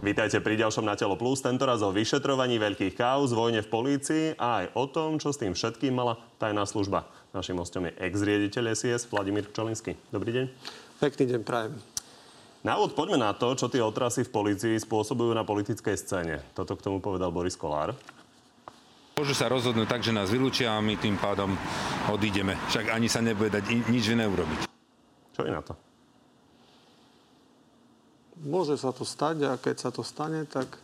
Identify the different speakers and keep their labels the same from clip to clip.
Speaker 1: Vítajte pri ďalšom Na telo plus, tentoraz o vyšetrovaní veľkých káuz, vojne v polícii a aj o tom, čo s tým všetkým mala tajná služba. Našim hostom je ex-riediteľ SIS Vladimír Čolinsky. Dobrý deň.
Speaker 2: Pekný deň, prajem.
Speaker 1: Na úvod poďme na to, čo tie otrasy v polícii spôsobujú na politickej scéne. Toto k tomu povedal Boris Kolár.
Speaker 3: Môžu sa rozhodnúť tak, že nás vylúčia a my tým pádom odídeme. Však ani sa nebude dať nič iné urobiť.
Speaker 1: Čo je na to?
Speaker 2: Môže sa to stať a keď sa to stane, tak e,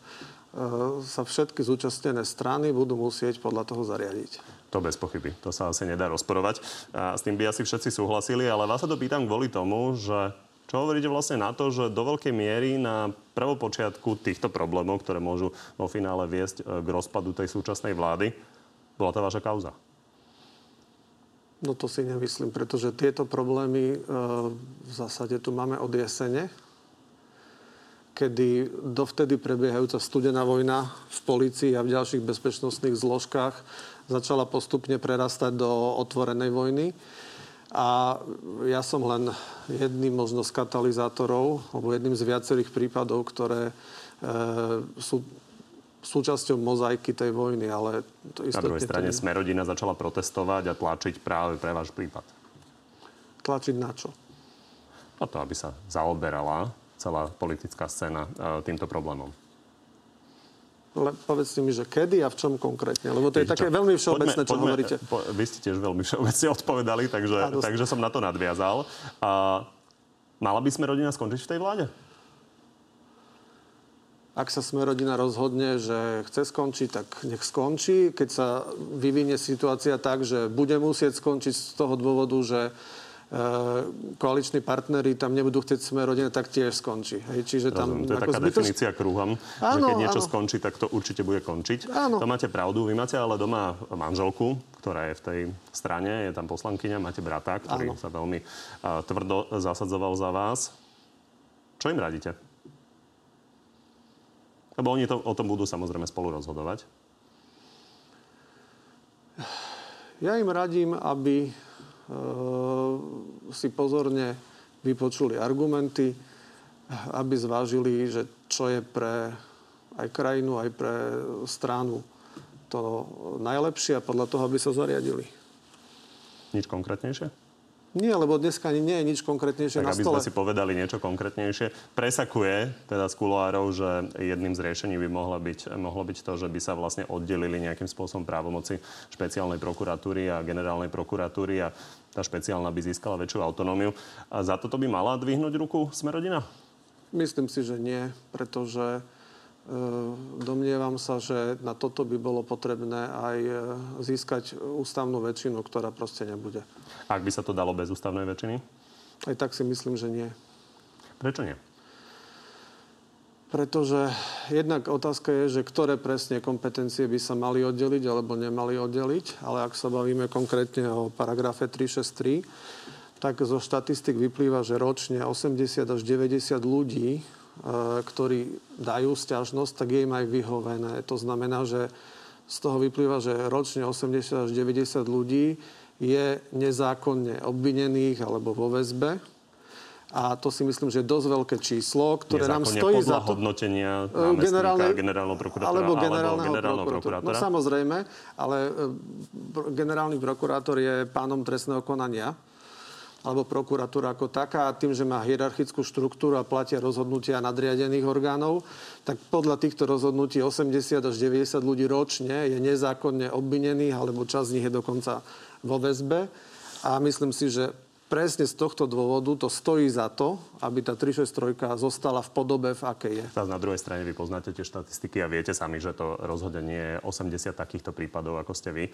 Speaker 2: sa všetky zúčastnené strany budú musieť podľa toho zariadiť.
Speaker 1: To bez pochyby. To sa asi nedá rozporovať. A s tým by asi všetci súhlasili, ale vás sa to pýtam kvôli tomu, že čo hovoríte vlastne na to, že do veľkej miery na prvopočiatku týchto problémov, ktoré môžu vo finále viesť e, k rozpadu tej súčasnej vlády, bola tá vaša kauza?
Speaker 2: No to si nemyslím, pretože tieto problémy e, v zásade tu máme od jesene, kedy dovtedy prebiehajúca studená vojna v policii a v ďalších bezpečnostných zložkách začala postupne prerastať do otvorenej vojny. A ja som len jedným možno z katalizátorov, alebo jedným z viacerých prípadov, ktoré e, sú súčasťou mozaiky tej vojny, ale
Speaker 1: to Na druhej strane to... Smerodina začala protestovať a tlačiť práve pre váš prípad.
Speaker 2: Tlačiť na čo?
Speaker 1: Na to, aby sa zaoberala celá politická scéna e, týmto problémom?
Speaker 2: Le, povedzte mi, že kedy a v čom konkrétne? Lebo to je také veľmi všeobecné, čo poďme, hovoríte. Po,
Speaker 1: vy ste tiež veľmi všeobecne odpovedali, takže, takže som na to nadviazal. A, mala by sme rodina skončiť v tej vláde?
Speaker 2: Ak sa sme rodina rozhodne, že chce skončiť, tak nech skončí. Keď sa vyvinie situácia tak, že bude musieť skončiť z toho dôvodu, že koaliční partnery tam nebudú chcieť sme rodina, tak tiež skončí. Hej,
Speaker 1: čiže tam, to je taká zbytoč... definícia kruhom, áno, že keď niečo áno. skončí, tak to určite bude končiť. Áno. To máte pravdu. Vy máte ale doma manželku, ktorá je v tej strane, je tam poslankyňa, máte brata, ktorý áno. sa veľmi uh, tvrdo zasadzoval za vás. Čo im radíte? Lebo oni to, o tom budú samozrejme spolu rozhodovať.
Speaker 2: Ja im radím, aby si pozorne vypočuli argumenty, aby zvážili, že čo je pre aj krajinu, aj pre stranu to najlepšie a podľa toho, aby sa zariadili.
Speaker 1: Nič konkrétnejšie?
Speaker 2: Nie, lebo dneska nie je nič konkrétnejšie
Speaker 1: tak
Speaker 2: na
Speaker 1: aby stole. sme si povedali niečo konkrétnejšie. Presakuje teda z kuloárov, že jedným z riešení by mohlo byť, mohlo byť to, že by sa vlastne oddelili nejakým spôsobom právomoci špeciálnej prokuratúry a generálnej prokuratúry a tá špeciálna by získala väčšiu autonómiu. A za toto by mala dvihnúť ruku Smerodina?
Speaker 2: Myslím si, že nie, pretože domnievam sa, že na toto by bolo potrebné aj e, získať ústavnú väčšinu, ktorá proste nebude.
Speaker 1: Ak by sa to dalo bez ústavnej väčšiny?
Speaker 2: Aj tak si myslím, že nie.
Speaker 1: Prečo nie?
Speaker 2: Pretože jednak otázka je, že ktoré presne kompetencie by sa mali oddeliť alebo nemali oddeliť. Ale ak sa bavíme konkrétne o paragrafe 363, tak zo štatistik vyplýva, že ročne 80 až 90 ľudí ktorí dajú stiažnosť, tak je im aj vyhovené. To znamená, že z toho vyplýva, že ročne 80 až 90 ľudí je nezákonne obvinených alebo vo väzbe. A to si myslím, že je dosť veľké číslo, ktoré nám stojí za to...
Speaker 1: hodnotenia e, generálnej, generálneho prokurátora
Speaker 2: alebo generálneho, alebo generálneho prokurátora. No samozrejme, ale e, generálny prokurátor je pánom trestného konania alebo prokuratúra ako taká, a tým, že má hierarchickú štruktúru a platia rozhodnutia nadriadených orgánov, tak podľa týchto rozhodnutí 80 až 90 ľudí ročne je nezákonne obvinených, alebo časť z nich je dokonca vo väzbe. A myslím si, že presne z tohto dôvodu to stojí za to, aby tá 363 zostala v podobe, v akej je.
Speaker 1: Zás na druhej strane vy poznáte tie štatistiky a viete sami, že to rozhodne nie je 80 takýchto prípadov, ako ste vy,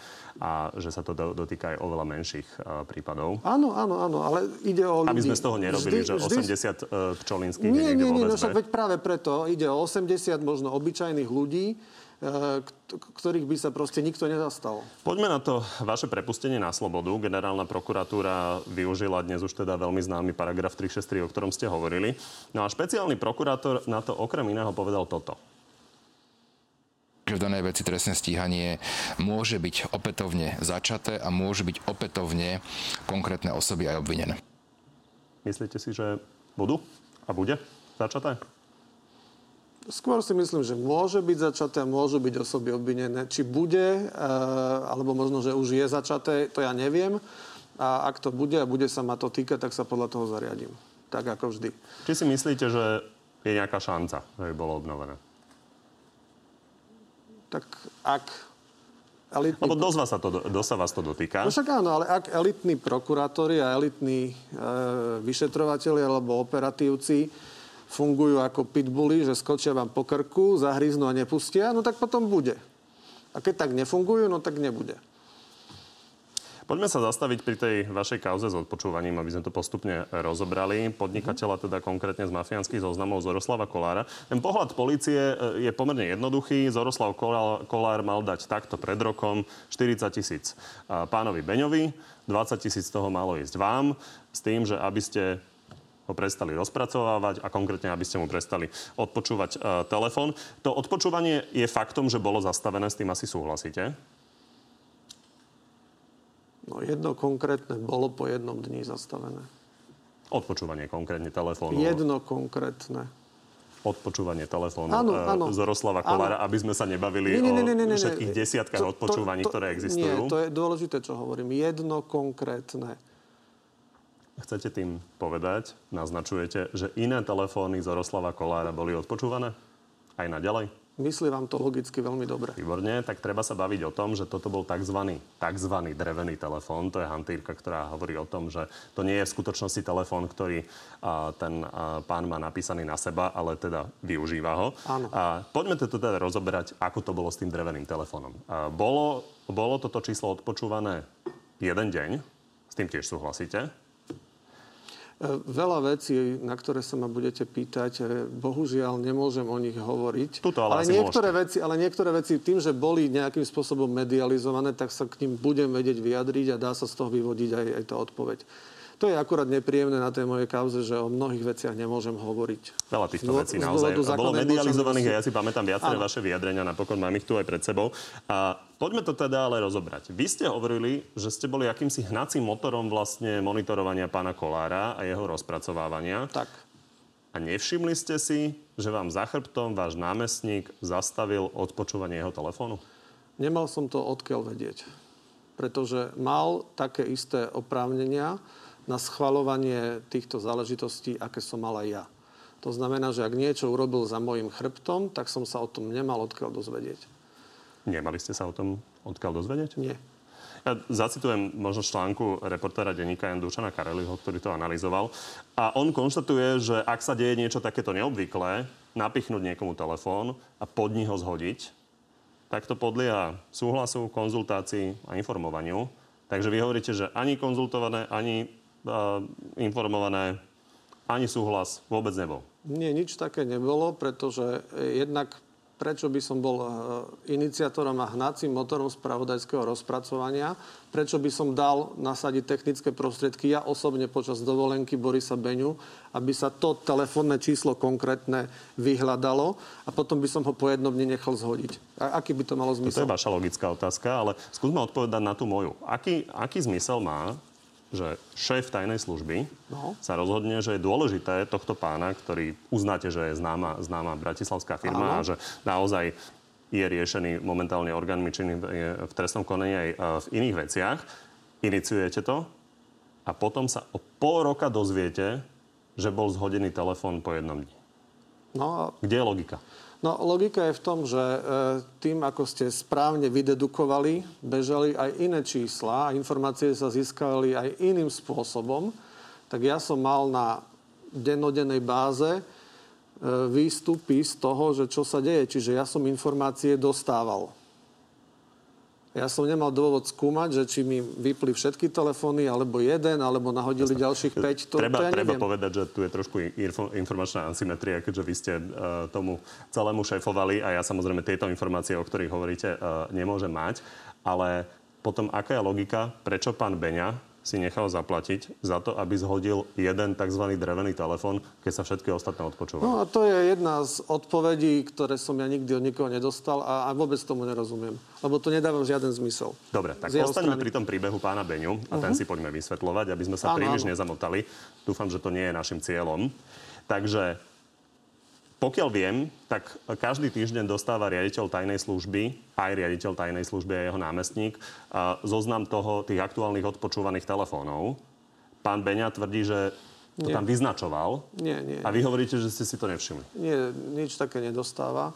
Speaker 1: a že sa to dotýka aj oveľa menších uh, prípadov.
Speaker 2: Áno, áno, áno, ale ide o ľudí.
Speaker 1: Aby sme z toho nerobili, vždy, že 80 vždy... uh, čolinských
Speaker 2: nie, nie, nie, no však veď práve preto ide o 80 možno obyčajných ľudí, E, ktorých by sa proste nikto nezastal.
Speaker 1: Poďme na to vaše prepustenie na slobodu. Generálna prokuratúra využila dnes už teda veľmi známy paragraf 363, o ktorom ste hovorili. No a špeciálny prokurátor na to okrem iného povedal toto
Speaker 4: že v danej veci trestné stíhanie môže byť opätovne začaté a môže byť opätovne konkrétne osoby aj obvinené.
Speaker 1: Myslíte si, že budú a bude začaté?
Speaker 2: Skôr si myslím, že môže byť začaté a môžu byť osoby obvinené. Či bude, e, alebo možno, že už je začaté, to ja neviem. A ak to bude a bude sa ma to týkať, tak sa podľa toho zariadím. Tak ako vždy.
Speaker 1: Či si myslíte, že je nejaká šanca, že by bolo obnovené?
Speaker 2: Tak ak elitný...
Speaker 1: Lebo dosť, vás sa to, dosť sa vás to dotýka.
Speaker 2: No však áno, ale ak elitní prokurátori a elitní e, vyšetrovateľi alebo operatívci fungujú ako pitbully, že skočia vám po krku, zahryznú a nepustia, no tak potom bude. A keď tak nefungujú, no tak nebude.
Speaker 1: Poďme sa zastaviť pri tej vašej kauze s odpočúvaním, aby sme to postupne rozobrali. Podnikateľa teda konkrétne z mafiánskych zoznamov Zoroslava Kolára. Ten pohľad policie e, je pomerne jednoduchý. Zoroslav Kolár mal dať takto pred rokom 40 tisíc pánovi Beňovi, 20 tisíc toho malo ísť vám, s tým, že aby ste ho prestali rozpracovávať a konkrétne, aby ste mu prestali odpočúvať e, telefón. To odpočúvanie je faktom, že bolo zastavené, s tým asi súhlasíte?
Speaker 2: No jedno konkrétne bolo po jednom dni zastavené.
Speaker 1: Odpočúvanie konkrétne telefónu.
Speaker 2: Jedno konkrétne.
Speaker 1: Odpočúvanie telefónu
Speaker 2: áno,
Speaker 1: e,
Speaker 2: áno.
Speaker 1: Zoroslava Kolára, áno. aby sme sa nebavili nie, nie, nie, nie, nie, o všetkých desiatkách to, odpočúvaní, to, to, ktoré existujú.
Speaker 2: Nie, to je dôležité, čo hovorím. Jedno konkrétne.
Speaker 1: Chcete tým povedať, naznačujete, že iné telefóny Zoroslava Kolára boli odpočúvané? Aj naďalej?
Speaker 2: Myslí vám to logicky veľmi dobre.
Speaker 1: Výborne, tak treba sa baviť o tom, že toto bol tzv. tzv. drevený telefón. To je hantýrka, ktorá hovorí o tom, že to nie je v skutočnosti telefón, ktorý a, ten a, pán má napísaný na seba, ale teda využíva ho.
Speaker 2: Áno.
Speaker 1: A, poďme to teda rozoberať, ako to bolo s tým dreveným telefónom. A, bolo, bolo toto číslo odpočúvané jeden deň, s tým tiež súhlasíte?
Speaker 2: E, veľa vecí, na ktoré sa ma budete pýtať, e, bohužiaľ nemôžem o nich hovoriť.
Speaker 1: Tuto ale,
Speaker 2: ale, niektoré veci, ale niektoré veci tým, že boli nejakým spôsobom medializované, tak sa k ním budem vedieť vyjadriť a dá sa z toho vyvodiť aj, aj tá odpoveď. To je akurát nepríjemné na tej mojej kauze, že o mnohých veciach nemôžem hovoriť.
Speaker 1: Veľa týchto vecí naozaj bolo medializovaných a ja si pamätám viaceré vaše vyjadrenia, napokon mám ich tu aj pred sebou. A poďme to teda ale rozobrať. Vy ste hovorili, že ste boli akýmsi hnacím motorom vlastne monitorovania pána Kolára a jeho rozpracovávania.
Speaker 2: Tak.
Speaker 1: A nevšimli ste si, že vám za chrbtom váš námestník zastavil odpočúvanie jeho telefónu?
Speaker 2: Nemal som to odkiaľ vedieť. Pretože mal také isté oprávnenia, na schvalovanie týchto záležitostí, aké som mal aj ja. To znamená, že ak niečo urobil za môjim chrbtom, tak som sa o tom nemal odkiaľ dozvedieť.
Speaker 1: Nemali ste sa o tom odkiaľ dozvedieť?
Speaker 2: Nie.
Speaker 1: Ja zacitujem možno článku reportéra denníka Jan Dušana Kareliho, ktorý to analyzoval. A on konštatuje, že ak sa deje niečo takéto neobvyklé, napichnúť niekomu telefón a pod ho zhodiť, tak to podlieha súhlasu, konzultácii a informovaniu. Takže vy hovoríte, že ani konzultované, ani informované, ani súhlas vôbec nebol.
Speaker 2: Nie, nič také nebolo, pretože jednak prečo by som bol e, iniciátorom a hnacím motorom spravodajského rozpracovania, prečo by som dal nasadiť technické prostriedky ja osobne počas dovolenky Borisa Beňu, aby sa to telefónne číslo konkrétne vyhľadalo a potom by som ho po jednom dni nechal zhodiť. A aký by to malo zmysel?
Speaker 1: To je vaša logická otázka, ale skúsme odpovedať na tú moju. Aký, aký zmysel má že šéf tajnej služby no. sa rozhodne, že je dôležité tohto pána, ktorý uznáte, že je známa, známa bratislavská firma Áno. a že naozaj je riešený momentálne orgánmi činy v trestnom konaní aj e, v iných veciach. Iniciujete to a potom sa o pol roka dozviete, že bol zhodený telefón po jednom dni.
Speaker 2: No.
Speaker 1: Kde je logika?
Speaker 2: No logika je v tom, že e, tým, ako ste správne vydedukovali, bežali aj iné čísla a informácie sa získali aj iným spôsobom, tak ja som mal na dennodennej báze e, výstupy z toho, že čo sa deje. Čiže ja som informácie dostával. Ja som nemal dôvod skúmať, že či mi vypli všetky telefóny, alebo jeden, alebo nahodili Jasne. ďalších 5. To,
Speaker 1: treba,
Speaker 2: to ja
Speaker 1: treba povedať, že tu je trošku informačná asymetria, keďže vy ste uh, tomu celému šéfovali a ja samozrejme tieto informácie, o ktorých hovoríte, uh, nemôžem mať. Ale potom, aká je logika, prečo pán Beňa si nechal zaplatiť za to, aby zhodil jeden tzv. drevený telefón, keď sa všetky ostatné odpočúvajú.
Speaker 2: No a to je jedna z odpovedí, ktoré som ja nikdy od nikoho nedostal a, a vôbec tomu nerozumiem. Lebo to nedáva žiaden zmysel.
Speaker 1: Dobre, tak ostaňme pri tom príbehu pána Beňu a uh-huh. ten mhm. si poďme vysvetľovať, aby sme sa áno, príliš áno. nezamotali. Dúfam, že to nie je našim cieľom. Takže pokiaľ viem, tak každý týždeň dostáva riaditeľ tajnej služby, aj riaditeľ tajnej služby a jeho námestník, zoznam toho, tých aktuálnych odpočúvaných telefónov. Pán Beňa tvrdí, že to nie. tam vyznačoval.
Speaker 2: Nie, nie.
Speaker 1: A vy hovoríte, že ste si to nevšimli.
Speaker 2: Nie, nič také nedostáva.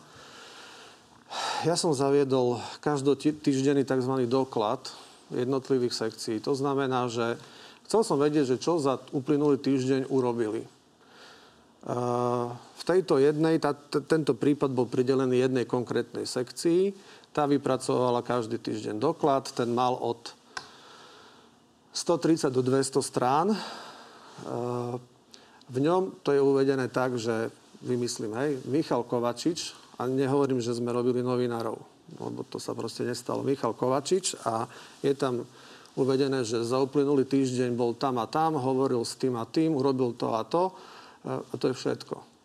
Speaker 2: Ja som zaviedol každotýždenný tzv. doklad jednotlivých sekcií. To znamená, že chcel som vedieť, že čo za uplynulý týždeň urobili. V tejto jednej, tá, tento prípad bol pridelený jednej konkrétnej sekcii. Tá vypracovala každý týždeň doklad. Ten mal od 130 do 200 strán. V ňom to je uvedené tak, že vymyslím, hej, Michal Kovačič, a nehovorím, že sme robili novinárov, lebo to sa proste nestalo. Michal Kovačič a je tam uvedené, že za uplynulý týždeň bol tam a tam, hovoril s tým a tým, urobil to a to a to je všetko.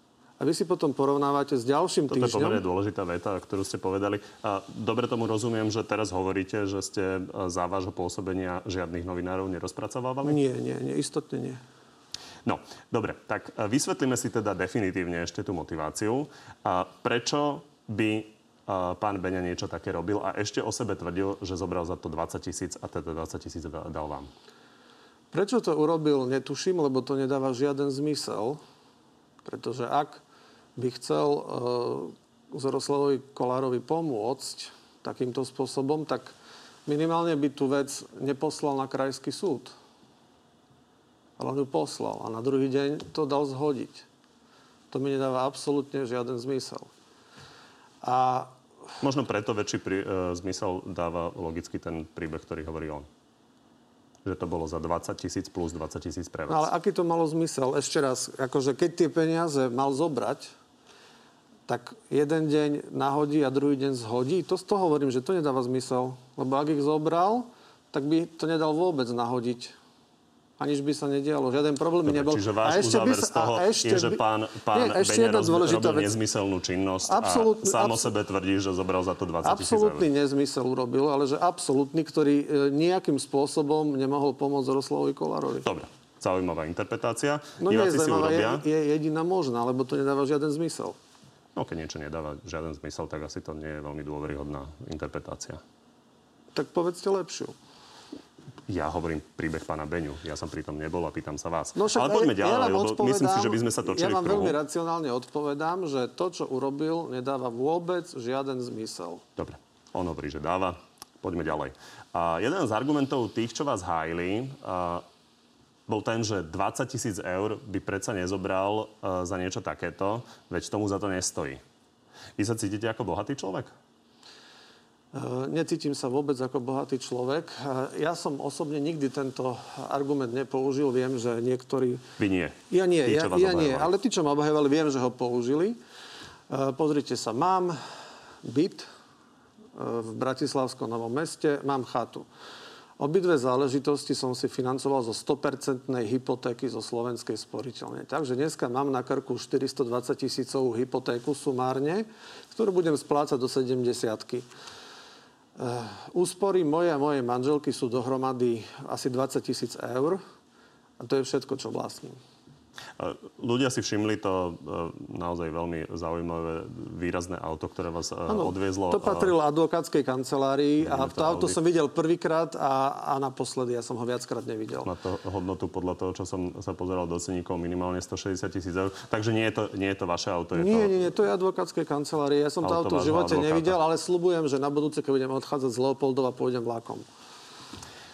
Speaker 2: A vy si potom porovnávate s ďalším
Speaker 1: Toto
Speaker 2: týždňom.
Speaker 1: Toto je pomerne dôležitá veta, ktorú ste povedali. Dobre tomu rozumiem, že teraz hovoríte, že ste e, za vášho pôsobenia žiadnych novinárov nerozpracovávali?
Speaker 2: Nie, nie, nie, istotne nie.
Speaker 1: No, dobre, tak e, vysvetlíme si teda definitívne ešte tú motiváciu. A prečo by e, pán Beňa niečo také robil a ešte o sebe tvrdil, že zobral za to 20 tisíc a teda 20 tisíc dal vám?
Speaker 2: Prečo to urobil, netuším, lebo to nedáva žiaden zmysel. Pretože ak by chcel uh, Zoroslavovi Kolárovi pomôcť takýmto spôsobom, tak minimálne by tú vec neposlal na krajský súd. Ale on ju poslal a na druhý deň to dal zhodiť. To mi nedáva absolútne žiaden zmysel.
Speaker 1: A... Možno preto väčší pri, uh, zmysel dáva logicky ten príbeh, ktorý hovorí on že to bolo za 20 tisíc plus 20 tisíc pre vás.
Speaker 2: No ale aký to malo zmysel? Ešte raz, akože keď tie peniaze mal zobrať, tak jeden deň nahodí a druhý deň zhodí. To z toho hovorím, že to nedáva zmysel. Lebo ak ich zobral, tak by to nedal vôbec nahodiť aniž by sa nedialo. Žiaden problém
Speaker 1: Dobre,
Speaker 2: nebol.
Speaker 1: Čiže váš a ešte by sa, z toho a ešte je, že pán, pán nie, ešte roz, robil vec. nezmyselnú činnosť absolútny, a sám abs- o sebe tvrdí, že zobral za to 20 tisíc
Speaker 2: Absolútny nezmysel urobil, ale že absolútny, ktorý e, nejakým spôsobom nemohol pomôcť Roslavovi Kolárovi.
Speaker 1: Dobre. Zaujímavá interpretácia.
Speaker 2: No nie je zaujímavá, je, je jediná možná, lebo to nedáva žiaden zmysel.
Speaker 1: No keď niečo nedáva žiaden zmysel, tak asi to nie je veľmi dôveryhodná interpretácia.
Speaker 2: Tak povedzte lepšiu.
Speaker 1: Ja hovorím príbeh pána Beňu. Ja som pri tom nebol a pýtam sa vás. No však, Ale poďme ďalej, ja lebo myslím si, že by sme sa točili
Speaker 2: Ja vám veľmi racionálne odpovedám, že to, čo urobil, nedáva vôbec žiaden zmysel.
Speaker 1: Dobre. On hovorí, že dáva. Poďme ďalej. A jeden z argumentov tých, čo vás hájili, bol ten, že 20 tisíc eur by predsa nezobral za niečo takéto, veď tomu za to nestojí. Vy sa cítite ako bohatý človek?
Speaker 2: Eh, necítim sa vôbec ako bohatý človek. Eh, ja som osobne nikdy tento argument nepoužil. Viem, že niektorí...
Speaker 1: Vy nie.
Speaker 2: Ja nie, tí, ja, ja nie. Ale tí, čo ma obhajovali, viem, že ho použili. Eh, pozrite sa, mám byt v Bratislavskom Novom meste, mám chatu. Obidve záležitosti som si financoval zo 100% hypotéky zo slovenskej sporiteľne. Takže dneska mám na krku 420 tisícovú hypotéku sumárne, ktorú budem splácať do 70 Eh, úspory moje a mojej manželky sú dohromady asi 20 tisíc eur a to je všetko, čo vlastním.
Speaker 1: Ľudia si všimli to e, naozaj veľmi zaujímavé výrazné auto, ktoré vás ano, e, odviezlo.
Speaker 2: To patrilo advokátskej kancelárii a to auto som videl prvýkrát a, a naposledy ja som ho viackrát nevidel.
Speaker 1: Má to hodnotu podľa toho, čo som sa pozeral do ceníkov, minimálne 160 tisíc eur. Takže nie je, to, nie je to vaše auto?
Speaker 2: Je nie, to... nie, nie, to je advokátskej kancelárie. Ja som auto to auto v živote advokáta. nevidel, ale slubujem, že na budúce, keď budem odchádzať z Leopoldova, pôjdem vlákom.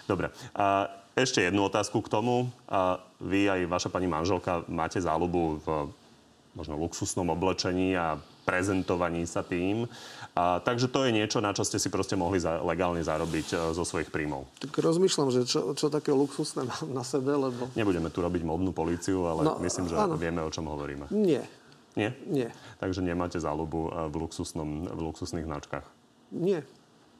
Speaker 1: Dobre. A ešte jednu otázku k tomu. A vy aj vaša pani manželka máte záľubu v možno luxusnom oblečení a prezentovaní sa tým. A, takže to je niečo, na čo ste si proste mohli za, legálne zarobiť e, zo svojich príjmov.
Speaker 2: Tak rozmýšľam, že čo, čo také luxusné mám na sebe, lebo...
Speaker 1: Nebudeme tu robiť modnú políciu, ale no, myslím, že áno. vieme, o čom hovoríme.
Speaker 2: Nie.
Speaker 1: Nie?
Speaker 2: Nie.
Speaker 1: Takže nemáte záľubu e, v, luxusnom, v luxusných značkách?
Speaker 2: Nie.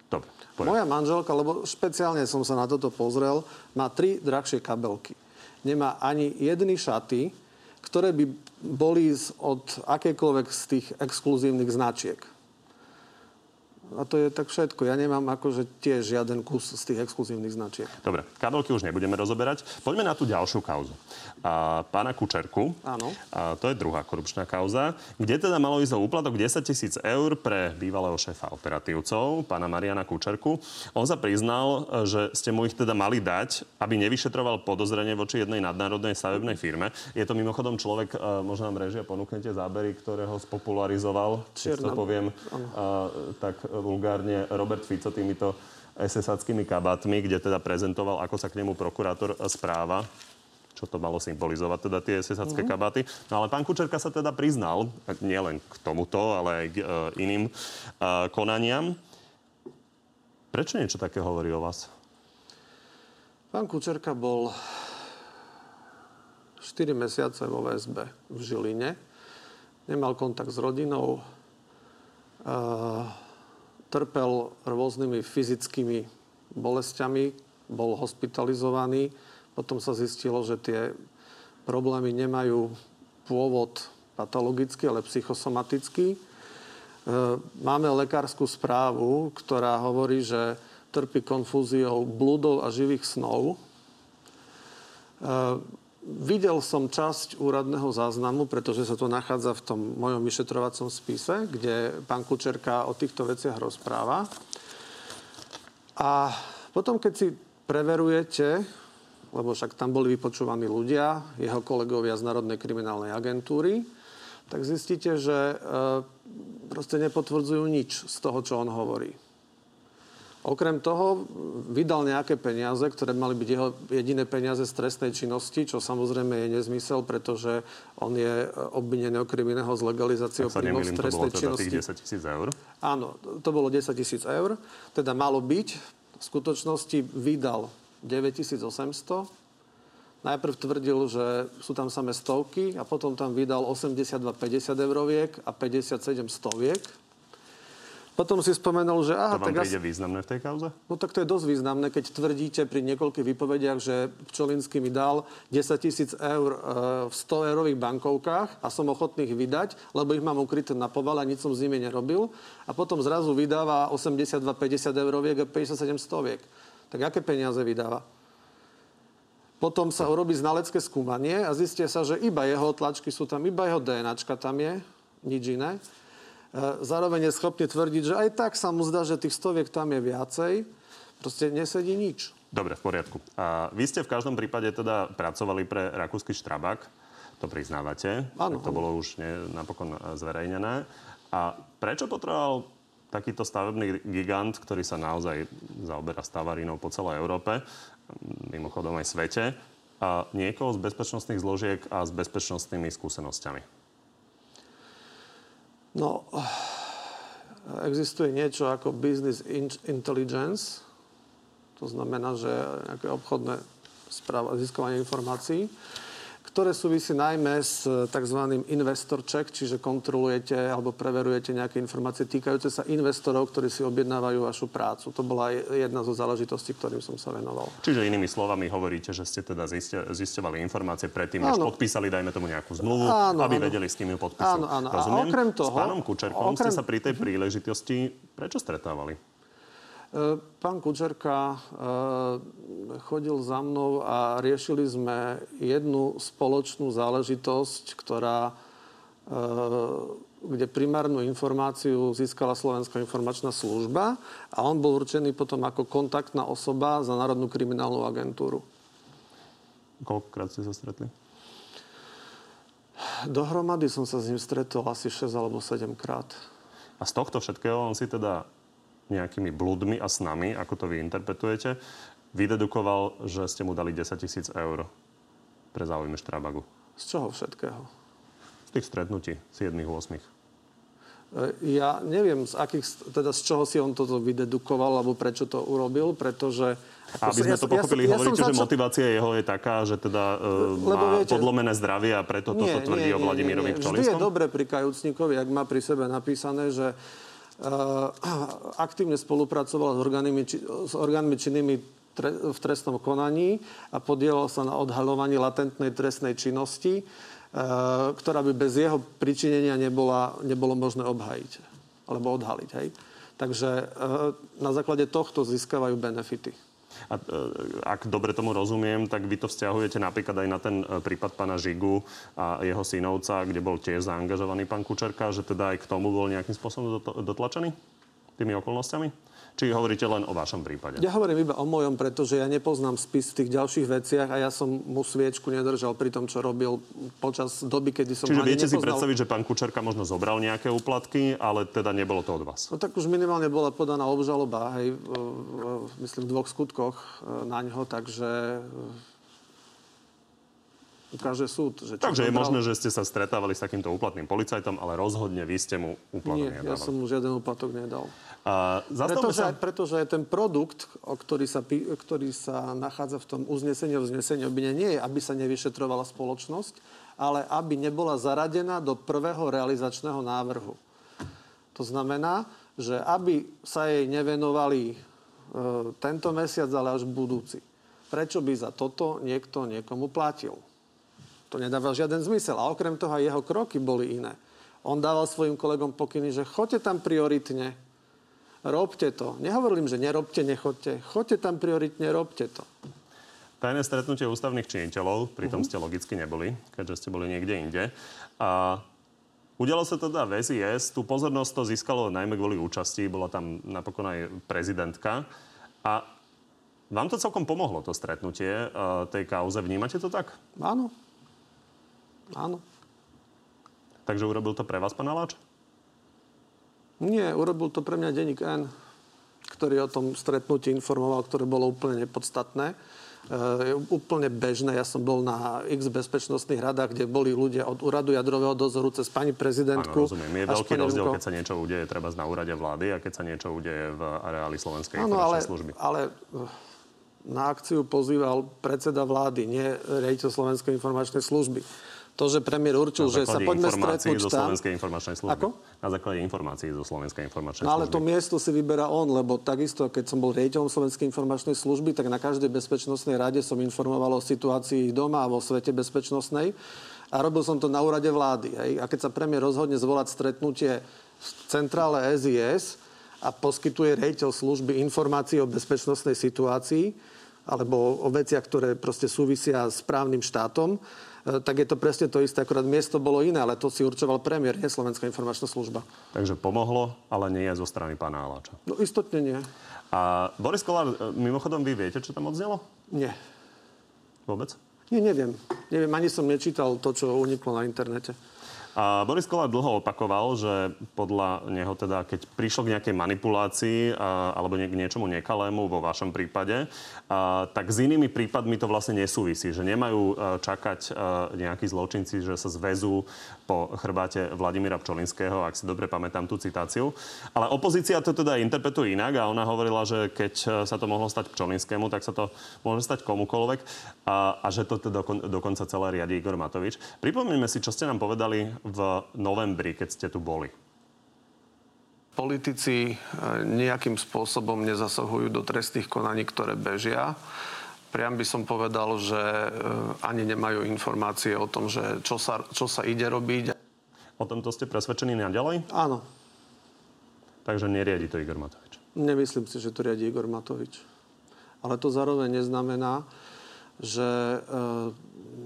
Speaker 1: Dobre.
Speaker 2: Moja manželka, lebo špeciálne som sa na toto pozrel, má tri drahšie kabelky. Nemá ani jedny šaty, ktoré by boli od akékoľvek z tých exkluzívnych značiek. A to je tak všetko. Ja nemám akože tiež žiaden kus z tých exkluzívnych značiek.
Speaker 1: Dobre, kabelky už nebudeme rozoberať. Poďme na tú ďalšiu kauzu. A, pána Kučerku.
Speaker 2: Áno.
Speaker 1: A, to je druhá korupčná kauza, kde teda malo ísť o úplatok 10 tisíc eur pre bývalého šéfa operatívcov, pána Mariana Kučerku. On sa priznal, že ste mu ich teda mali dať, aby nevyšetroval podozrenie voči jednej nadnárodnej stavebnej firme. Je to mimochodom človek, možno nám režia ponúknete zábery, ktorého spopularizoval, Čierna. to poviem a, tak vulgárne Robert Fico týmito SS-ackými kabátmi, kde teda prezentoval, ako sa k nemu prokurátor správa čo to malo symbolizovať, teda tie ss mm-hmm. kabáty. No ale pán Kučerka sa teda priznal, nielen k tomuto, ale aj k uh, iným uh, konaniam. Prečo niečo také hovorí o vás?
Speaker 2: Pán Kučerka bol 4 mesiace vo VSB v Žiline. Nemal kontakt s rodinou. Uh, trpel rôznymi fyzickými bolestiami, bol hospitalizovaný. Potom sa zistilo, že tie problémy nemajú pôvod patologický, ale psychosomatický. E, máme lekárskú správu, ktorá hovorí, že trpí konfúziou blúdov a živých snov. Videl som časť úradného záznamu, pretože sa to nachádza v tom mojom vyšetrovacom spise, kde pán Kučerka o týchto veciach rozpráva. A potom, keď si preverujete, lebo však tam boli vypočúvaní ľudia, jeho kolegovia z Národnej kriminálnej agentúry, tak zistíte, že e, proste nepotvrdzujú nič z toho, čo on hovorí. Okrem toho vydal nejaké peniaze, ktoré mali byť jeho jediné peniaze z trestnej činnosti, čo samozrejme je nezmysel, pretože on je obvinený o kriminálneho z legalizáciou príjmov z trestnej
Speaker 1: to bolo teda tých 10 tisíc eur?
Speaker 2: Áno, to bolo 10 tisíc eur. Teda malo byť. V skutočnosti vydal 9800. Najprv tvrdil, že sú tam samé stovky a potom tam vydal 82 50 euroviek a 57 stoviek. Potom si spomenul, že...
Speaker 1: Aha, to vám tak príde asi... významné v tej kauze?
Speaker 2: No tak to je dosť významné, keď tvrdíte pri niekoľkých vypovediach, že Pčolinský mi dal 10 tisíc eur e, v 100 eurových bankovkách a som ochotný ich vydať, lebo ich mám ukryté na poval a nič som s nimi nerobil. A potom zrazu vydáva 82-50 euroviek a 57 stoviek. Tak aké peniaze vydáva? Potom sa urobí znalecké skúmanie a zistia sa, že iba jeho tlačky sú tam, iba jeho DNAčka tam je, nič iné. E, zároveň je schopný tvrdiť, že aj tak sa mu zdá, že tých stoviek tam je viacej. Proste nesedí nič.
Speaker 1: Dobre, v poriadku. A vy ste v každom prípade teda pracovali pre rakúsky Štrabak. To priznávate.
Speaker 2: Áno.
Speaker 1: To bolo už ne, napokon zverejnené. A prečo potreboval takýto stavebný gigant, ktorý sa naozaj zaoberá stavarínou po celej Európe, mimochodom aj svete, a niekoho z bezpečnostných zložiek a s bezpečnostnými skúsenosťami?
Speaker 2: No, existuje niečo ako business intelligence, to znamená, že nejaké obchodné správa, získovanie informácií ktoré súvisí najmä s eh, tzv. investor check, čiže kontrolujete alebo preverujete nejaké informácie týkajúce sa investorov, ktorí si objednávajú vašu prácu. To bola jedna zo záležitostí, ktorým som sa venoval.
Speaker 1: Čiže inými slovami hovoríte, že ste teda zistovali informácie predtým, než podpísali, dajme tomu nejakú zmluvu, áno, aby áno. vedeli, s kým ju podpísali.
Speaker 2: Áno, áno. Rozumiem. A okrem toho...
Speaker 1: S pánom Kučerkom okrem... ste sa pri tej príležitosti prečo stretávali?
Speaker 2: E, pán Kučerka e, chodil za mnou a riešili sme jednu spoločnú záležitosť, ktorá, e, kde primárnu informáciu získala Slovenská informačná služba a on bol určený potom ako kontaktná osoba za Národnú kriminálnu agentúru.
Speaker 1: Koľkokrát ste sa stretli?
Speaker 2: Dohromady som sa s ním stretol asi 6 alebo 7 krát.
Speaker 1: A z tohto všetkého on si teda nejakými blúdmi a snami, ako to vy interpretujete, vydedukoval, že ste mu dali 10 tisíc eur pre záujmy Štrabagu.
Speaker 2: Z čoho všetkého?
Speaker 1: Z tých stretnutí, 7-8.
Speaker 2: E, ja neviem, z, akých, teda z čoho si on toto vydedukoval, alebo prečo to urobil, pretože...
Speaker 1: Aby sme to pochopili, ja, hovoríte, ja že začal... motivácia jeho je taká, že teda e, Lebo má viete, podlomené zdravie a preto nie, toto tvrdí nie, o Vladimirovi?
Speaker 2: Vždy je dobre pri kajúcníkovi, ak má pri sebe napísané, že aktívne spolupracoval s orgánmi, s orgánmi činnými v trestnom konaní a podielal sa na odhaľovaní latentnej trestnej činnosti, eh, ktorá by bez jeho pričinenia nebola, nebolo možné obhajiť alebo odhaliť. Hej. Takže e, na základe tohto získavajú benefity.
Speaker 1: A e, ak dobre tomu rozumiem, tak vy to vzťahujete napríklad aj na ten e, prípad pána Žigu a jeho synovca, kde bol tiež zaangažovaný pán Kučerka, že teda aj k tomu bol nejakým spôsobom dotlačený tými okolnostiami? Či hovoríte len o vašom prípade?
Speaker 2: Ja hovorím iba o mojom, pretože ja nepoznám spis v tých ďalších veciach a ja som mu sviečku nedržal pri tom, čo robil počas doby, kedy som
Speaker 1: Čiže viete
Speaker 2: nepoznal.
Speaker 1: si predstaviť, že pán Kučerka možno zobral nejaké úplatky, ale teda nebolo to od vás?
Speaker 2: No tak už minimálne bola podaná obžaloba, hej, myslím v dvoch skutkoch e, na ňo, takže e, ukáže súd. Že
Speaker 1: Takže je možné, že ste sa stretávali s takýmto úplatným policajtom, ale rozhodne vy ste mu úplatok
Speaker 2: Nie,
Speaker 1: nedávali.
Speaker 2: ja som mu žiaden úplatok nedal.
Speaker 1: A
Speaker 2: Pretože,
Speaker 1: sa...
Speaker 2: pretože ten produkt, o ktorý sa, ktorý sa nachádza v tom uznesení o vznesení obvinenia, nie je, aby sa nevyšetrovala spoločnosť, ale aby nebola zaradená do prvého realizačného návrhu. To znamená, že aby sa jej nevenovali e, tento mesiac, ale až budúci. Prečo by za toto niekto niekomu platil? To nedáva žiaden zmysel. A okrem toho aj jeho kroky boli iné. On dával svojim kolegom pokyny, že choďte tam prioritne, robte to. Nehovorím, že nerobte, nechoďte. Choďte tam prioritne, robte to.
Speaker 1: Tajné stretnutie ústavných činiteľov, pritom
Speaker 2: Mhm.
Speaker 1: ste logicky neboli, keďže ste boli niekde inde. A udialo sa teda v SIS, tú pozornosť to získalo najmä kvôli účasti, bola tam napokon aj prezidentka. A vám to celkom pomohlo, to stretnutie uh, tej kauze. Vnímate to tak?
Speaker 2: Áno. Áno.
Speaker 1: Takže urobil to pre vás, pán Aláč?
Speaker 2: Nie, urobil to pre mňa denník N, ktorý o tom stretnutí informoval, ktoré bolo úplne nepodstatné. E, úplne bežné. Ja som bol na x bezpečnostných radách, kde boli ľudia od úradu jadrového dozoru cez pani
Speaker 1: Áno,
Speaker 2: prezidentku.
Speaker 1: rozumiem. Je veľký rozdiel, keď sa niečo udeje treba na úrade vlády a keď sa niečo udeje v areáli Slovenskej
Speaker 2: Áno, ale,
Speaker 1: služby.
Speaker 2: ale na akciu pozýval predseda vlády, nie riaditeľ Slovenskej informačnej služby. To, že premiér určil, že sa poďme stretnúť
Speaker 1: zo
Speaker 2: tam...
Speaker 1: Slovenskej informačnej služby.
Speaker 2: Ako?
Speaker 1: Na základe informácií zo Slovenskej informačnej
Speaker 2: No ale
Speaker 1: služby.
Speaker 2: to miesto si vyberá on, lebo takisto, keď som bol riaditeľom Slovenskej informačnej služby, tak na každej bezpečnostnej rade som informoval o situácii doma a vo svete bezpečnostnej. A robil som to na úrade vlády. Hej. A keď sa premiér rozhodne zvolať stretnutie v centrále SIS a poskytuje riaditeľ služby informácie o bezpečnostnej situácii alebo o veciach, ktoré proste súvisia s právnym štátom, tak je to presne to isté. Akorát miesto bolo iné, ale to si určoval premiér, nie Slovenská informačná služba.
Speaker 1: Takže pomohlo, ale nie je zo strany pána Aláča.
Speaker 2: No istotne nie.
Speaker 1: A Boris Kolár, e, mimochodom, vy viete, čo tam odznelo?
Speaker 2: Nie.
Speaker 1: Vôbec?
Speaker 2: Nie, neviem. Neviem, ani som nečítal to, čo uniklo na internete.
Speaker 1: A Boris Kolár dlho opakoval, že podľa neho teda, keď prišlo k nejakej manipulácii a, alebo nie, k niečomu nekalému vo vašom prípade, a, tak s inými prípadmi to vlastne nesúvisí. Že nemajú a, čakať a, nejakí zločinci, že sa zväzú po chrbáte Vladimíra Pčolinského, ak si dobre pamätám tú citáciu. Ale opozícia to teda interpretuje inak a ona hovorila, že keď sa to mohlo stať Pčolinskému, tak sa to môže stať komukoľvek a, a že to teda dokon, dokonca celé riadi Igor Matovič. Pripomeňme si, čo ste nám povedali v novembri, keď ste tu boli.
Speaker 2: Politici e, nejakým spôsobom nezasahujú do trestných konaní, ktoré bežia. Priam by som povedal, že e, ani nemajú informácie o tom, že čo sa, čo sa ide robiť.
Speaker 1: O tomto ste presvedčení naďalej?
Speaker 2: Áno,
Speaker 1: Takže neriadi to Igor Matovič.
Speaker 2: nemyslím si, že to riadi Igor Matovič. Ale to zároveň neznamená, že e,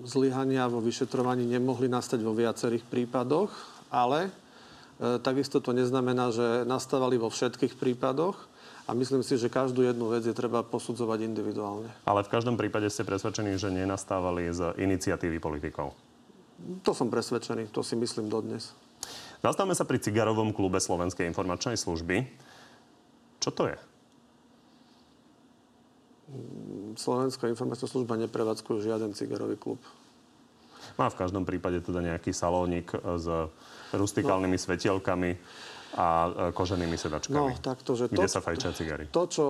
Speaker 2: zlyhania vo vyšetrovaní nemohli nastať vo viacerých prípadoch, ale e, takisto to neznamená, že nastávali vo všetkých prípadoch a myslím si, že každú jednu vec je treba posudzovať individuálne.
Speaker 1: Ale v každom prípade ste presvedčení, že nenastávali z iniciatívy politikov.
Speaker 2: To som presvedčený, to si myslím dodnes.
Speaker 1: Zastavme sa pri cigarovom klube Slovenskej informačnej služby. Čo to je?
Speaker 2: Slovenská informačná služba neprevádzkuje žiaden cigarový klub.
Speaker 1: Má v každom prípade teda nejaký salónik s rustikálnymi no. svetielkami a e, koženými sedačkami.
Speaker 2: No, takto, že
Speaker 1: Kde
Speaker 2: to,
Speaker 1: sa fajčia cigary.
Speaker 2: To, čo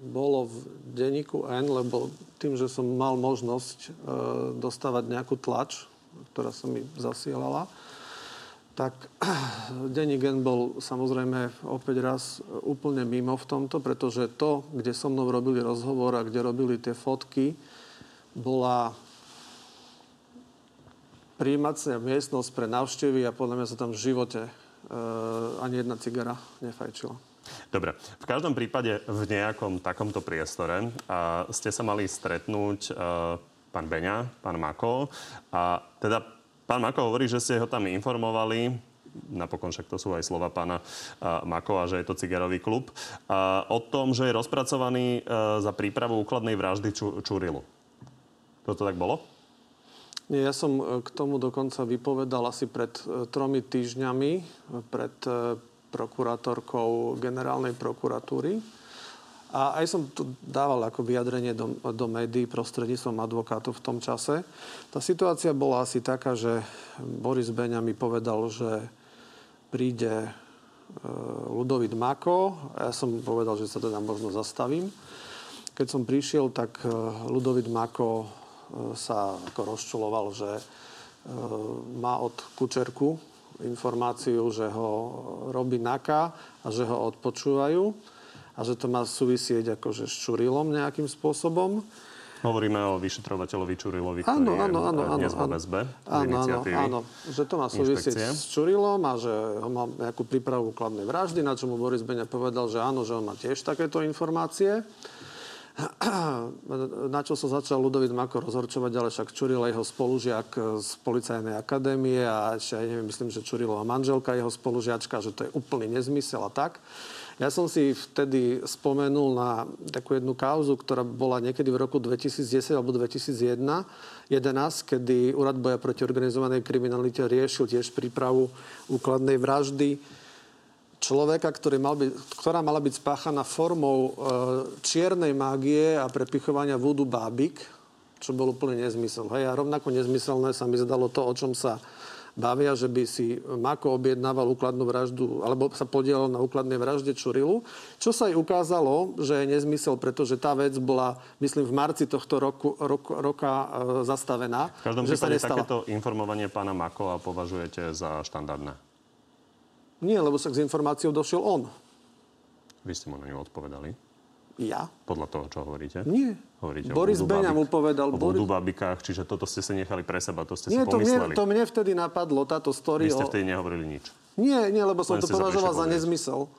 Speaker 2: bolo v denníku N, lebo tým, že som mal možnosť e, dostávať nejakú tlač, ktorá sa mi zasielala, tak denník N bol samozrejme opäť raz úplne mimo v tomto, pretože to, kde so mnou robili rozhovor a kde robili tie fotky, bola príjmacia miestnosť pre návštevy a podľa mňa sa tam v živote ani jedna cigara nefajčila.
Speaker 1: Dobre. V každom prípade v nejakom takomto priestore a ste sa mali stretnúť a, pán Beňa, pán Mako. A teda pán Mako hovorí, že ste ho tam informovali napokon však to sú aj slova pána Mako a že je to cigarový klub, o tom, že je rozpracovaný a, za prípravu úkladnej vraždy Ču, Čurilu. Toto tak bolo?
Speaker 2: Nie, ja som e, k tomu dokonca vypovedal asi pred e, tromi týždňami pred e, prokurátorkou generálnej prokuratúry. A aj som tu dával ako vyjadrenie do, do médií prostredníctvom advokátov v tom čase. Tá situácia bola asi taká, že Boris Beňa mi povedal, že príde Ludovit Mako. A ja som povedal, že sa teda možno zastavím. Keď som prišiel, tak Ludovit Mako sa ako rozčuloval, že e, má od Kučerku informáciu, že ho robí NAKA a že ho odpočúvajú a že to má súvisieť akože s Čurilom nejakým spôsobom.
Speaker 1: Hovoríme o vyšetrovateľovi Čurilovi,
Speaker 2: ktorý áno, áno, áno,
Speaker 1: je dnes vo
Speaker 2: väzbe áno, áno, áno, že to má súvisieť inšpekcie. s Čurilom a že ho má nejakú prípravu kladnej vraždy, na čo mu Boris Beňa povedal, že áno, že on má tiež takéto informácie. na čo sa začal Ludovit Mako rozhorčovať, ale však Čurilo jeho spolužiak z policajnej akadémie a ešte aj neviem, myslím, že Čurilová manželka jeho spolužiačka, že to je úplný nezmysel a tak. Ja som si vtedy spomenul na takú jednu kauzu, ktorá bola niekedy v roku 2010 alebo 2001, 11, kedy Úrad boja proti organizovanej kriminalite riešil tiež prípravu úkladnej vraždy človeka, ktorý mal byť, ktorá mala byť spáchaná formou e, čiernej mágie a prepichovania vúdu bábik, čo bol úplne nezmysel. Hej, a rovnako nezmyselné sa mi zdalo to, o čom sa bavia, že by si Mako objednával úkladnú vraždu, alebo sa podielal na úkladnej vražde Čurilu, čo sa aj ukázalo, že je nezmysel, pretože tá vec bola, myslím, v marci tohto roku, roku, roka e, zastavená.
Speaker 1: V každom prípade takéto informovanie pána Makova považujete za štandardné?
Speaker 2: Nie, lebo sa s informáciou došiel on.
Speaker 1: Vy ste mu na ňu odpovedali?
Speaker 2: Ja?
Speaker 1: Podľa toho, čo hovoríte?
Speaker 2: Nie.
Speaker 1: Hovoríte
Speaker 2: Boris Beňa mu povedal.
Speaker 1: O Boris... babikách, čiže toto ste si nechali pre seba, to ste
Speaker 2: nie,
Speaker 1: si pomysleli.
Speaker 2: Nie, to mne vtedy napadlo, táto story.
Speaker 1: Vy ste vtedy nehovorili nič.
Speaker 2: Nie, nie, lebo som Len to považoval za nezmysel.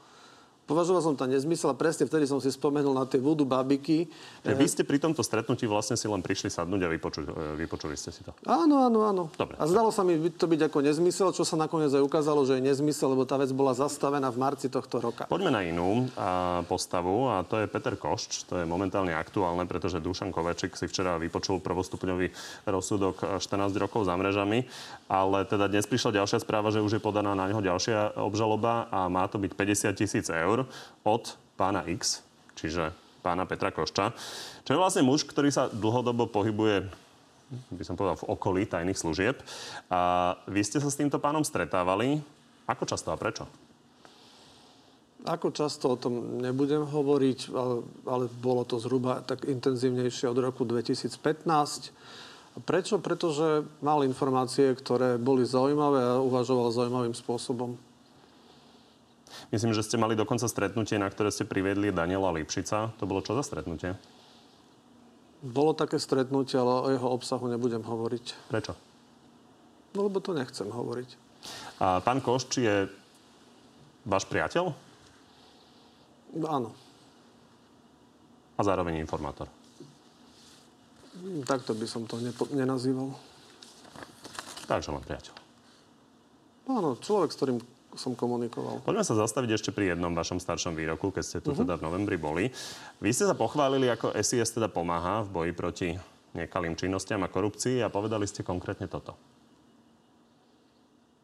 Speaker 2: Považoval som to nezmysel a presne vtedy som si spomenul na tie vodu babiky.
Speaker 1: Že vy ste pri tomto stretnutí vlastne si len prišli sadnúť a vypočuli, e, vypočuli ste si to.
Speaker 2: Áno, áno, áno. Dobre. A zdalo sa mi to byť ako nezmysel, čo sa nakoniec aj ukázalo, že je nezmysel, lebo tá vec bola zastavená v marci tohto roka.
Speaker 1: Poďme na inú a, postavu a to je Peter Košč. To je momentálne aktuálne, pretože Dušan Kovečik si včera vypočul prvostupňový rozsudok 14 rokov za mrežami, ale teda dnes prišla ďalšia správa, že už je podaná na neho ďalšia obžaloba a má to byť 50 tisíc eur od pána X, čiže pána Petra Košča, čo je vlastne muž, ktorý sa dlhodobo pohybuje by som povedal, v okolí tajných služieb. A vy ste sa s týmto pánom stretávali. Ako často a prečo?
Speaker 2: Ako často o tom nebudem hovoriť, ale, ale bolo to zhruba tak intenzívnejšie od roku 2015. Prečo? Pretože mal informácie, ktoré boli zaujímavé a uvažoval zaujímavým spôsobom.
Speaker 1: Myslím, že ste mali dokonca stretnutie, na ktoré ste priviedli Daniela Lipšica. To bolo čo za stretnutie?
Speaker 2: Bolo také stretnutie, ale o jeho obsahu nebudem hovoriť.
Speaker 1: Prečo?
Speaker 2: No, lebo to nechcem hovoriť.
Speaker 1: A pán Košč je váš priateľ?
Speaker 2: Áno.
Speaker 1: A zároveň informátor?
Speaker 2: Takto by som to nepo- nenazýval.
Speaker 1: Takže len priateľ.
Speaker 2: Áno, človek, s ktorým som komunikoval.
Speaker 1: Poďme sa zastaviť ešte pri jednom vašom staršom výroku, keď ste tu uh-huh. teda v novembri boli. Vy ste sa pochválili, ako SIS teda pomáha v boji proti nekalým činnostiam a korupcii a povedali ste konkrétne toto.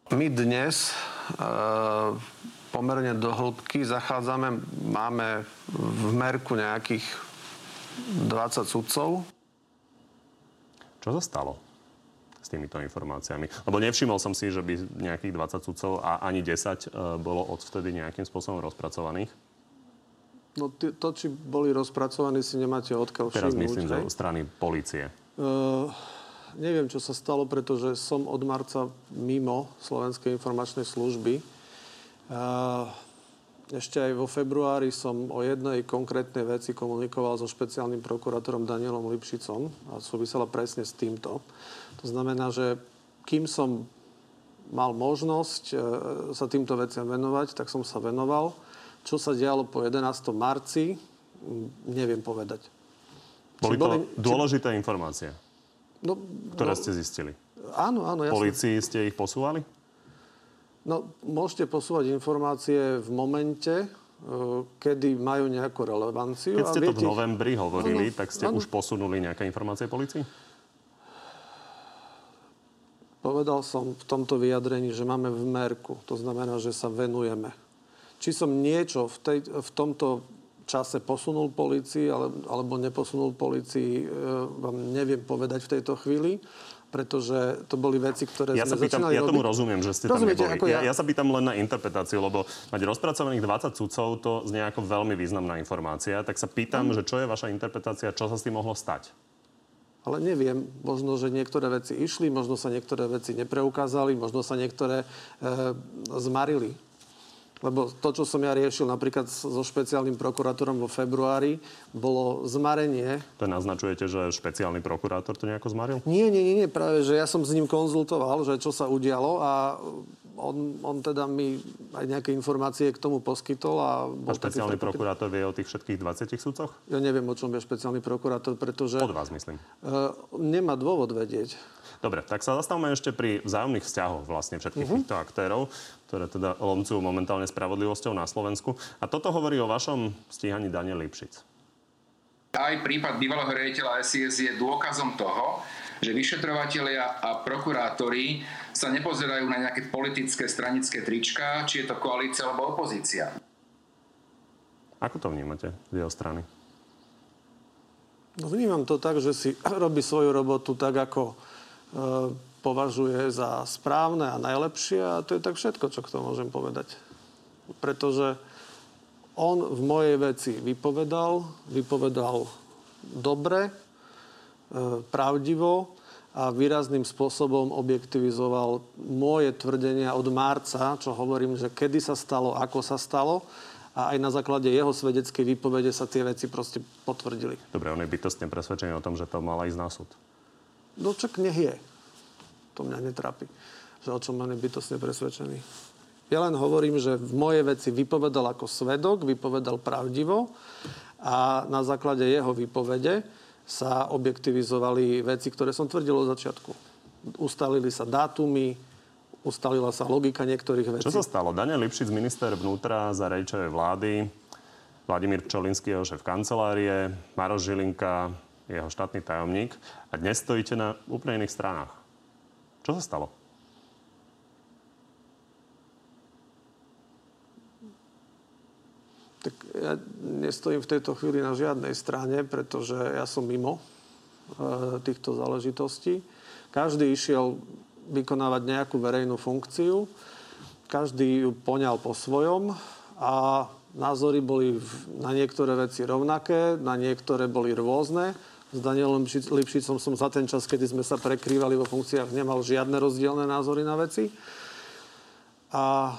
Speaker 2: My dnes e, pomerne do hĺbky zachádzame. Máme v merku nejakých 20 sudcov.
Speaker 1: Čo sa stalo? S týmito informáciami. Lebo nevšimol som si, že by nejakých 20 sudcov a ani 10 e, bolo odvtedy nejakým spôsobom rozpracovaných.
Speaker 2: No to, či boli rozpracovaní, si nemáte odkiaľ
Speaker 1: Teraz všimnúť. myslím zo strany policie. Uh,
Speaker 2: neviem, čo sa stalo, pretože som od marca mimo Slovenskej informačnej služby. Uh, ešte aj vo februári som o jednej konkrétnej veci komunikoval so špeciálnym prokurátorom Danielom Lipšicom a súvisela presne s týmto. To znamená, že kým som mal možnosť e, sa týmto veciam venovať, tak som sa venoval. Čo sa dialo po 11. marci, neviem povedať.
Speaker 1: Boli to boli, dôležité či... informácie,
Speaker 2: no,
Speaker 1: ktoré
Speaker 2: no,
Speaker 1: ste zistili?
Speaker 2: Áno, áno.
Speaker 1: Ja Polícii ste ich posúvali?
Speaker 2: No, môžete posúvať informácie v momente, kedy majú nejakú relevanciu.
Speaker 1: Keď ste a viete, to v novembri hovorili, ano, tak ste ano. už posunuli nejaké informácie policii?
Speaker 2: Povedal som v tomto vyjadrení, že máme v merku. To znamená, že sa venujeme. Či som niečo v, tej, v tomto čase posunul policii alebo neposunul policii, e, vám neviem povedať v tejto chvíli pretože to boli veci, ktoré
Speaker 1: ja
Speaker 2: sme
Speaker 1: sa pýtam, Ja tomu rozumiem, že ste
Speaker 2: Rozumiete,
Speaker 1: tam neboli. Ja... Ja, ja sa pýtam len na interpretáciu, lebo mať rozpracovaných 20 sudcov, to znie ako veľmi významná informácia. Tak sa pýtam, mm. že čo je vaša interpretácia, čo sa s tým mohlo stať?
Speaker 2: Ale neviem, možno, že niektoré veci išli, možno sa niektoré veci nepreukázali, možno sa niektoré e, zmarili. Lebo to, čo som ja riešil napríklad so špeciálnym prokurátorom vo februári, bolo zmarenie.
Speaker 1: To naznačujete, že špeciálny prokurátor to nejako zmaril?
Speaker 2: Nie, nie, nie, nie, práve, že ja som s ním konzultoval, že čo sa udialo a on, on teda mi aj nejaké informácie k tomu poskytol. A,
Speaker 1: bol a špeciálny taký, prokurátor vie o tých všetkých 20 sudcoch?
Speaker 2: Ja neviem, o čom je špeciálny prokurátor, pretože...
Speaker 1: Od vás, myslím.
Speaker 2: Uh, nemá dôvod vedieť.
Speaker 1: Dobre, tak sa zastavme ešte pri vzájomných vzťahoch vlastne všetkých uh-huh. týchto aktérov, ktoré teda lomcujú momentálne spravodlivosťou na Slovensku. A toto hovorí o vašom stíhaní Daniel Lipšic.
Speaker 5: Aj prípad bývalého riaditeľa SIS je dôkazom toho, že vyšetrovatelia a prokurátori sa nepozerajú na nejaké politické stranické trička, či je to koalícia alebo opozícia.
Speaker 1: Ako to vnímate z jeho strany?
Speaker 2: No, vnímam to tak, že si robí svoju robotu tak, ako E, považuje za správne a najlepšie a to je tak všetko, čo k tomu môžem povedať. Pretože on v mojej veci vypovedal, vypovedal dobre, e, pravdivo a výrazným spôsobom objektivizoval moje tvrdenia od marca, čo hovorím, že kedy sa stalo, ako sa stalo a aj na základe jeho svedeckej výpovede sa tie veci proste potvrdili.
Speaker 1: Dobre, on je bytostne presvedčený o tom, že to mala ísť na súd.
Speaker 2: No čak nech je. To mňa netrápi. Že o čom mám je bytosne presvedčený. Ja len hovorím, že v mojej veci vypovedal ako svedok, vypovedal pravdivo a na základe jeho výpovede sa objektivizovali veci, ktoré som tvrdil od začiatku. Ustalili sa dátumy, ustalila sa logika niektorých vecí.
Speaker 1: Čo sa stalo? Daniel Lipšic, minister vnútra za Rejčovej vlády, Vladimír Pčolinský, jeho šéf kancelárie, Maroš Žilinka, jeho štátny tajomník a dnes stojíte na úplne iných stranách. Čo sa stalo?
Speaker 2: Tak ja nestojím v tejto chvíli na žiadnej strane, pretože ja som mimo e, týchto záležitostí. Každý išiel vykonávať nejakú verejnú funkciu, každý ju poňal po svojom a názory boli na niektoré veci rovnaké, na niektoré boli rôzne. S Danielom Lipšicom som za ten čas, kedy sme sa prekrývali vo funkciách, nemal žiadne rozdielne názory na veci. A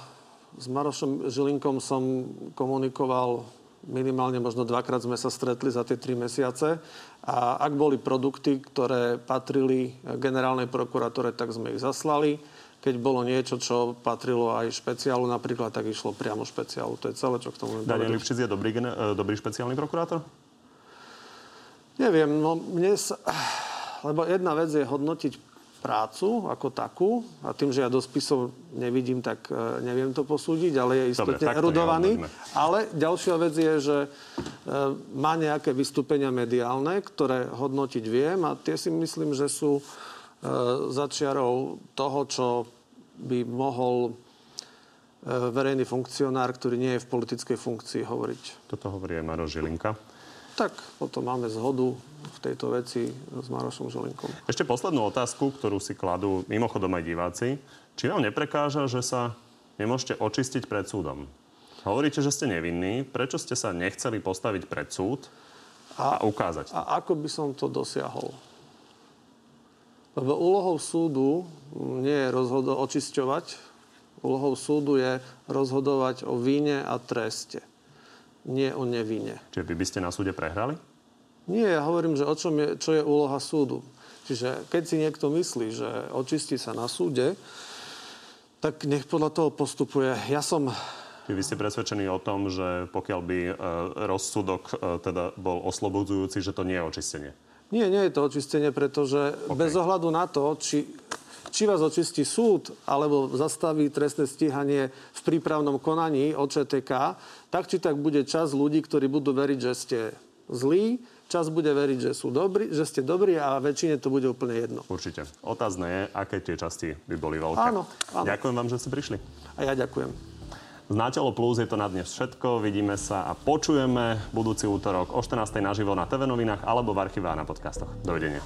Speaker 2: s Marošom Žilinkom som komunikoval minimálne možno dvakrát sme sa stretli za tie tri mesiace. A ak boli produkty, ktoré patrili generálnej prokuratúre, tak sme ich zaslali. Keď bolo niečo, čo patrilo aj špeciálu napríklad, tak išlo priamo špeciálu. To je celé, čo k tomu
Speaker 1: Daniel Lipšic je dobrý, e, dobrý špeciálny prokurátor?
Speaker 2: Neviem, no mne sa... Lebo jedna vec je hodnotiť prácu ako takú a tým, že ja do spisov nevidím, tak e, neviem to posúdiť, ale je istotne Dobre, erudovaný. Ale ďalšia vec je, že e, má nejaké vystúpenia mediálne, ktoré hodnotiť viem a tie si myslím, že sú e, začiarov toho, čo by mohol verejný funkcionár, ktorý nie je v politickej funkcii, hovoriť.
Speaker 1: Toto hovorí aj Maro Žilinka
Speaker 2: tak potom máme zhodu v tejto veci s Marošom Želinkom.
Speaker 1: Ešte poslednú otázku, ktorú si kladú mimochodom aj diváci. Či vám neprekáža, že sa nemôžete očistiť pred súdom? Hovoríte, že ste nevinní. Prečo ste sa nechceli postaviť pred súd a, a ukázať?
Speaker 2: A ako by som to dosiahol? Lebo úlohou súdu nie je rozhodo- očisťovať. Úlohou súdu je rozhodovať o víne a treste nie o nevine.
Speaker 1: Čiže vy by ste na súde prehrali?
Speaker 2: Nie, ja hovorím, že o čom je, čo je úloha súdu. Čiže keď si niekto myslí, že očistí sa na súde, Tak nech podľa toho postupuje. Ja som
Speaker 1: Vy ste presvedčení o tom, že pokiaľ by e, rozsudok e, teda bol oslobodzujúci, že to nie je očistenie.
Speaker 2: Nie, nie je to očistenie, pretože okay. bez ohľadu na to, či, či vás očistí súd alebo zastaví trestné stíhanie v prípravnom konaní od ČTK, tak či tak bude čas ľudí, ktorí budú veriť, že ste zlí, čas bude veriť, že, sú dobrí, že ste dobrí a väčšine to bude úplne jedno.
Speaker 1: Určite. Otázne je, aké tie časti by boli veľké.
Speaker 2: Áno, áno.
Speaker 1: Ďakujem vám, že ste prišli.
Speaker 2: A ja ďakujem.
Speaker 1: Z Natelo Plus je to na dnes všetko. Vidíme sa a počujeme budúci útorok o 14. naživo na TV novinách alebo v archíve a na podcastoch. Dovidenia.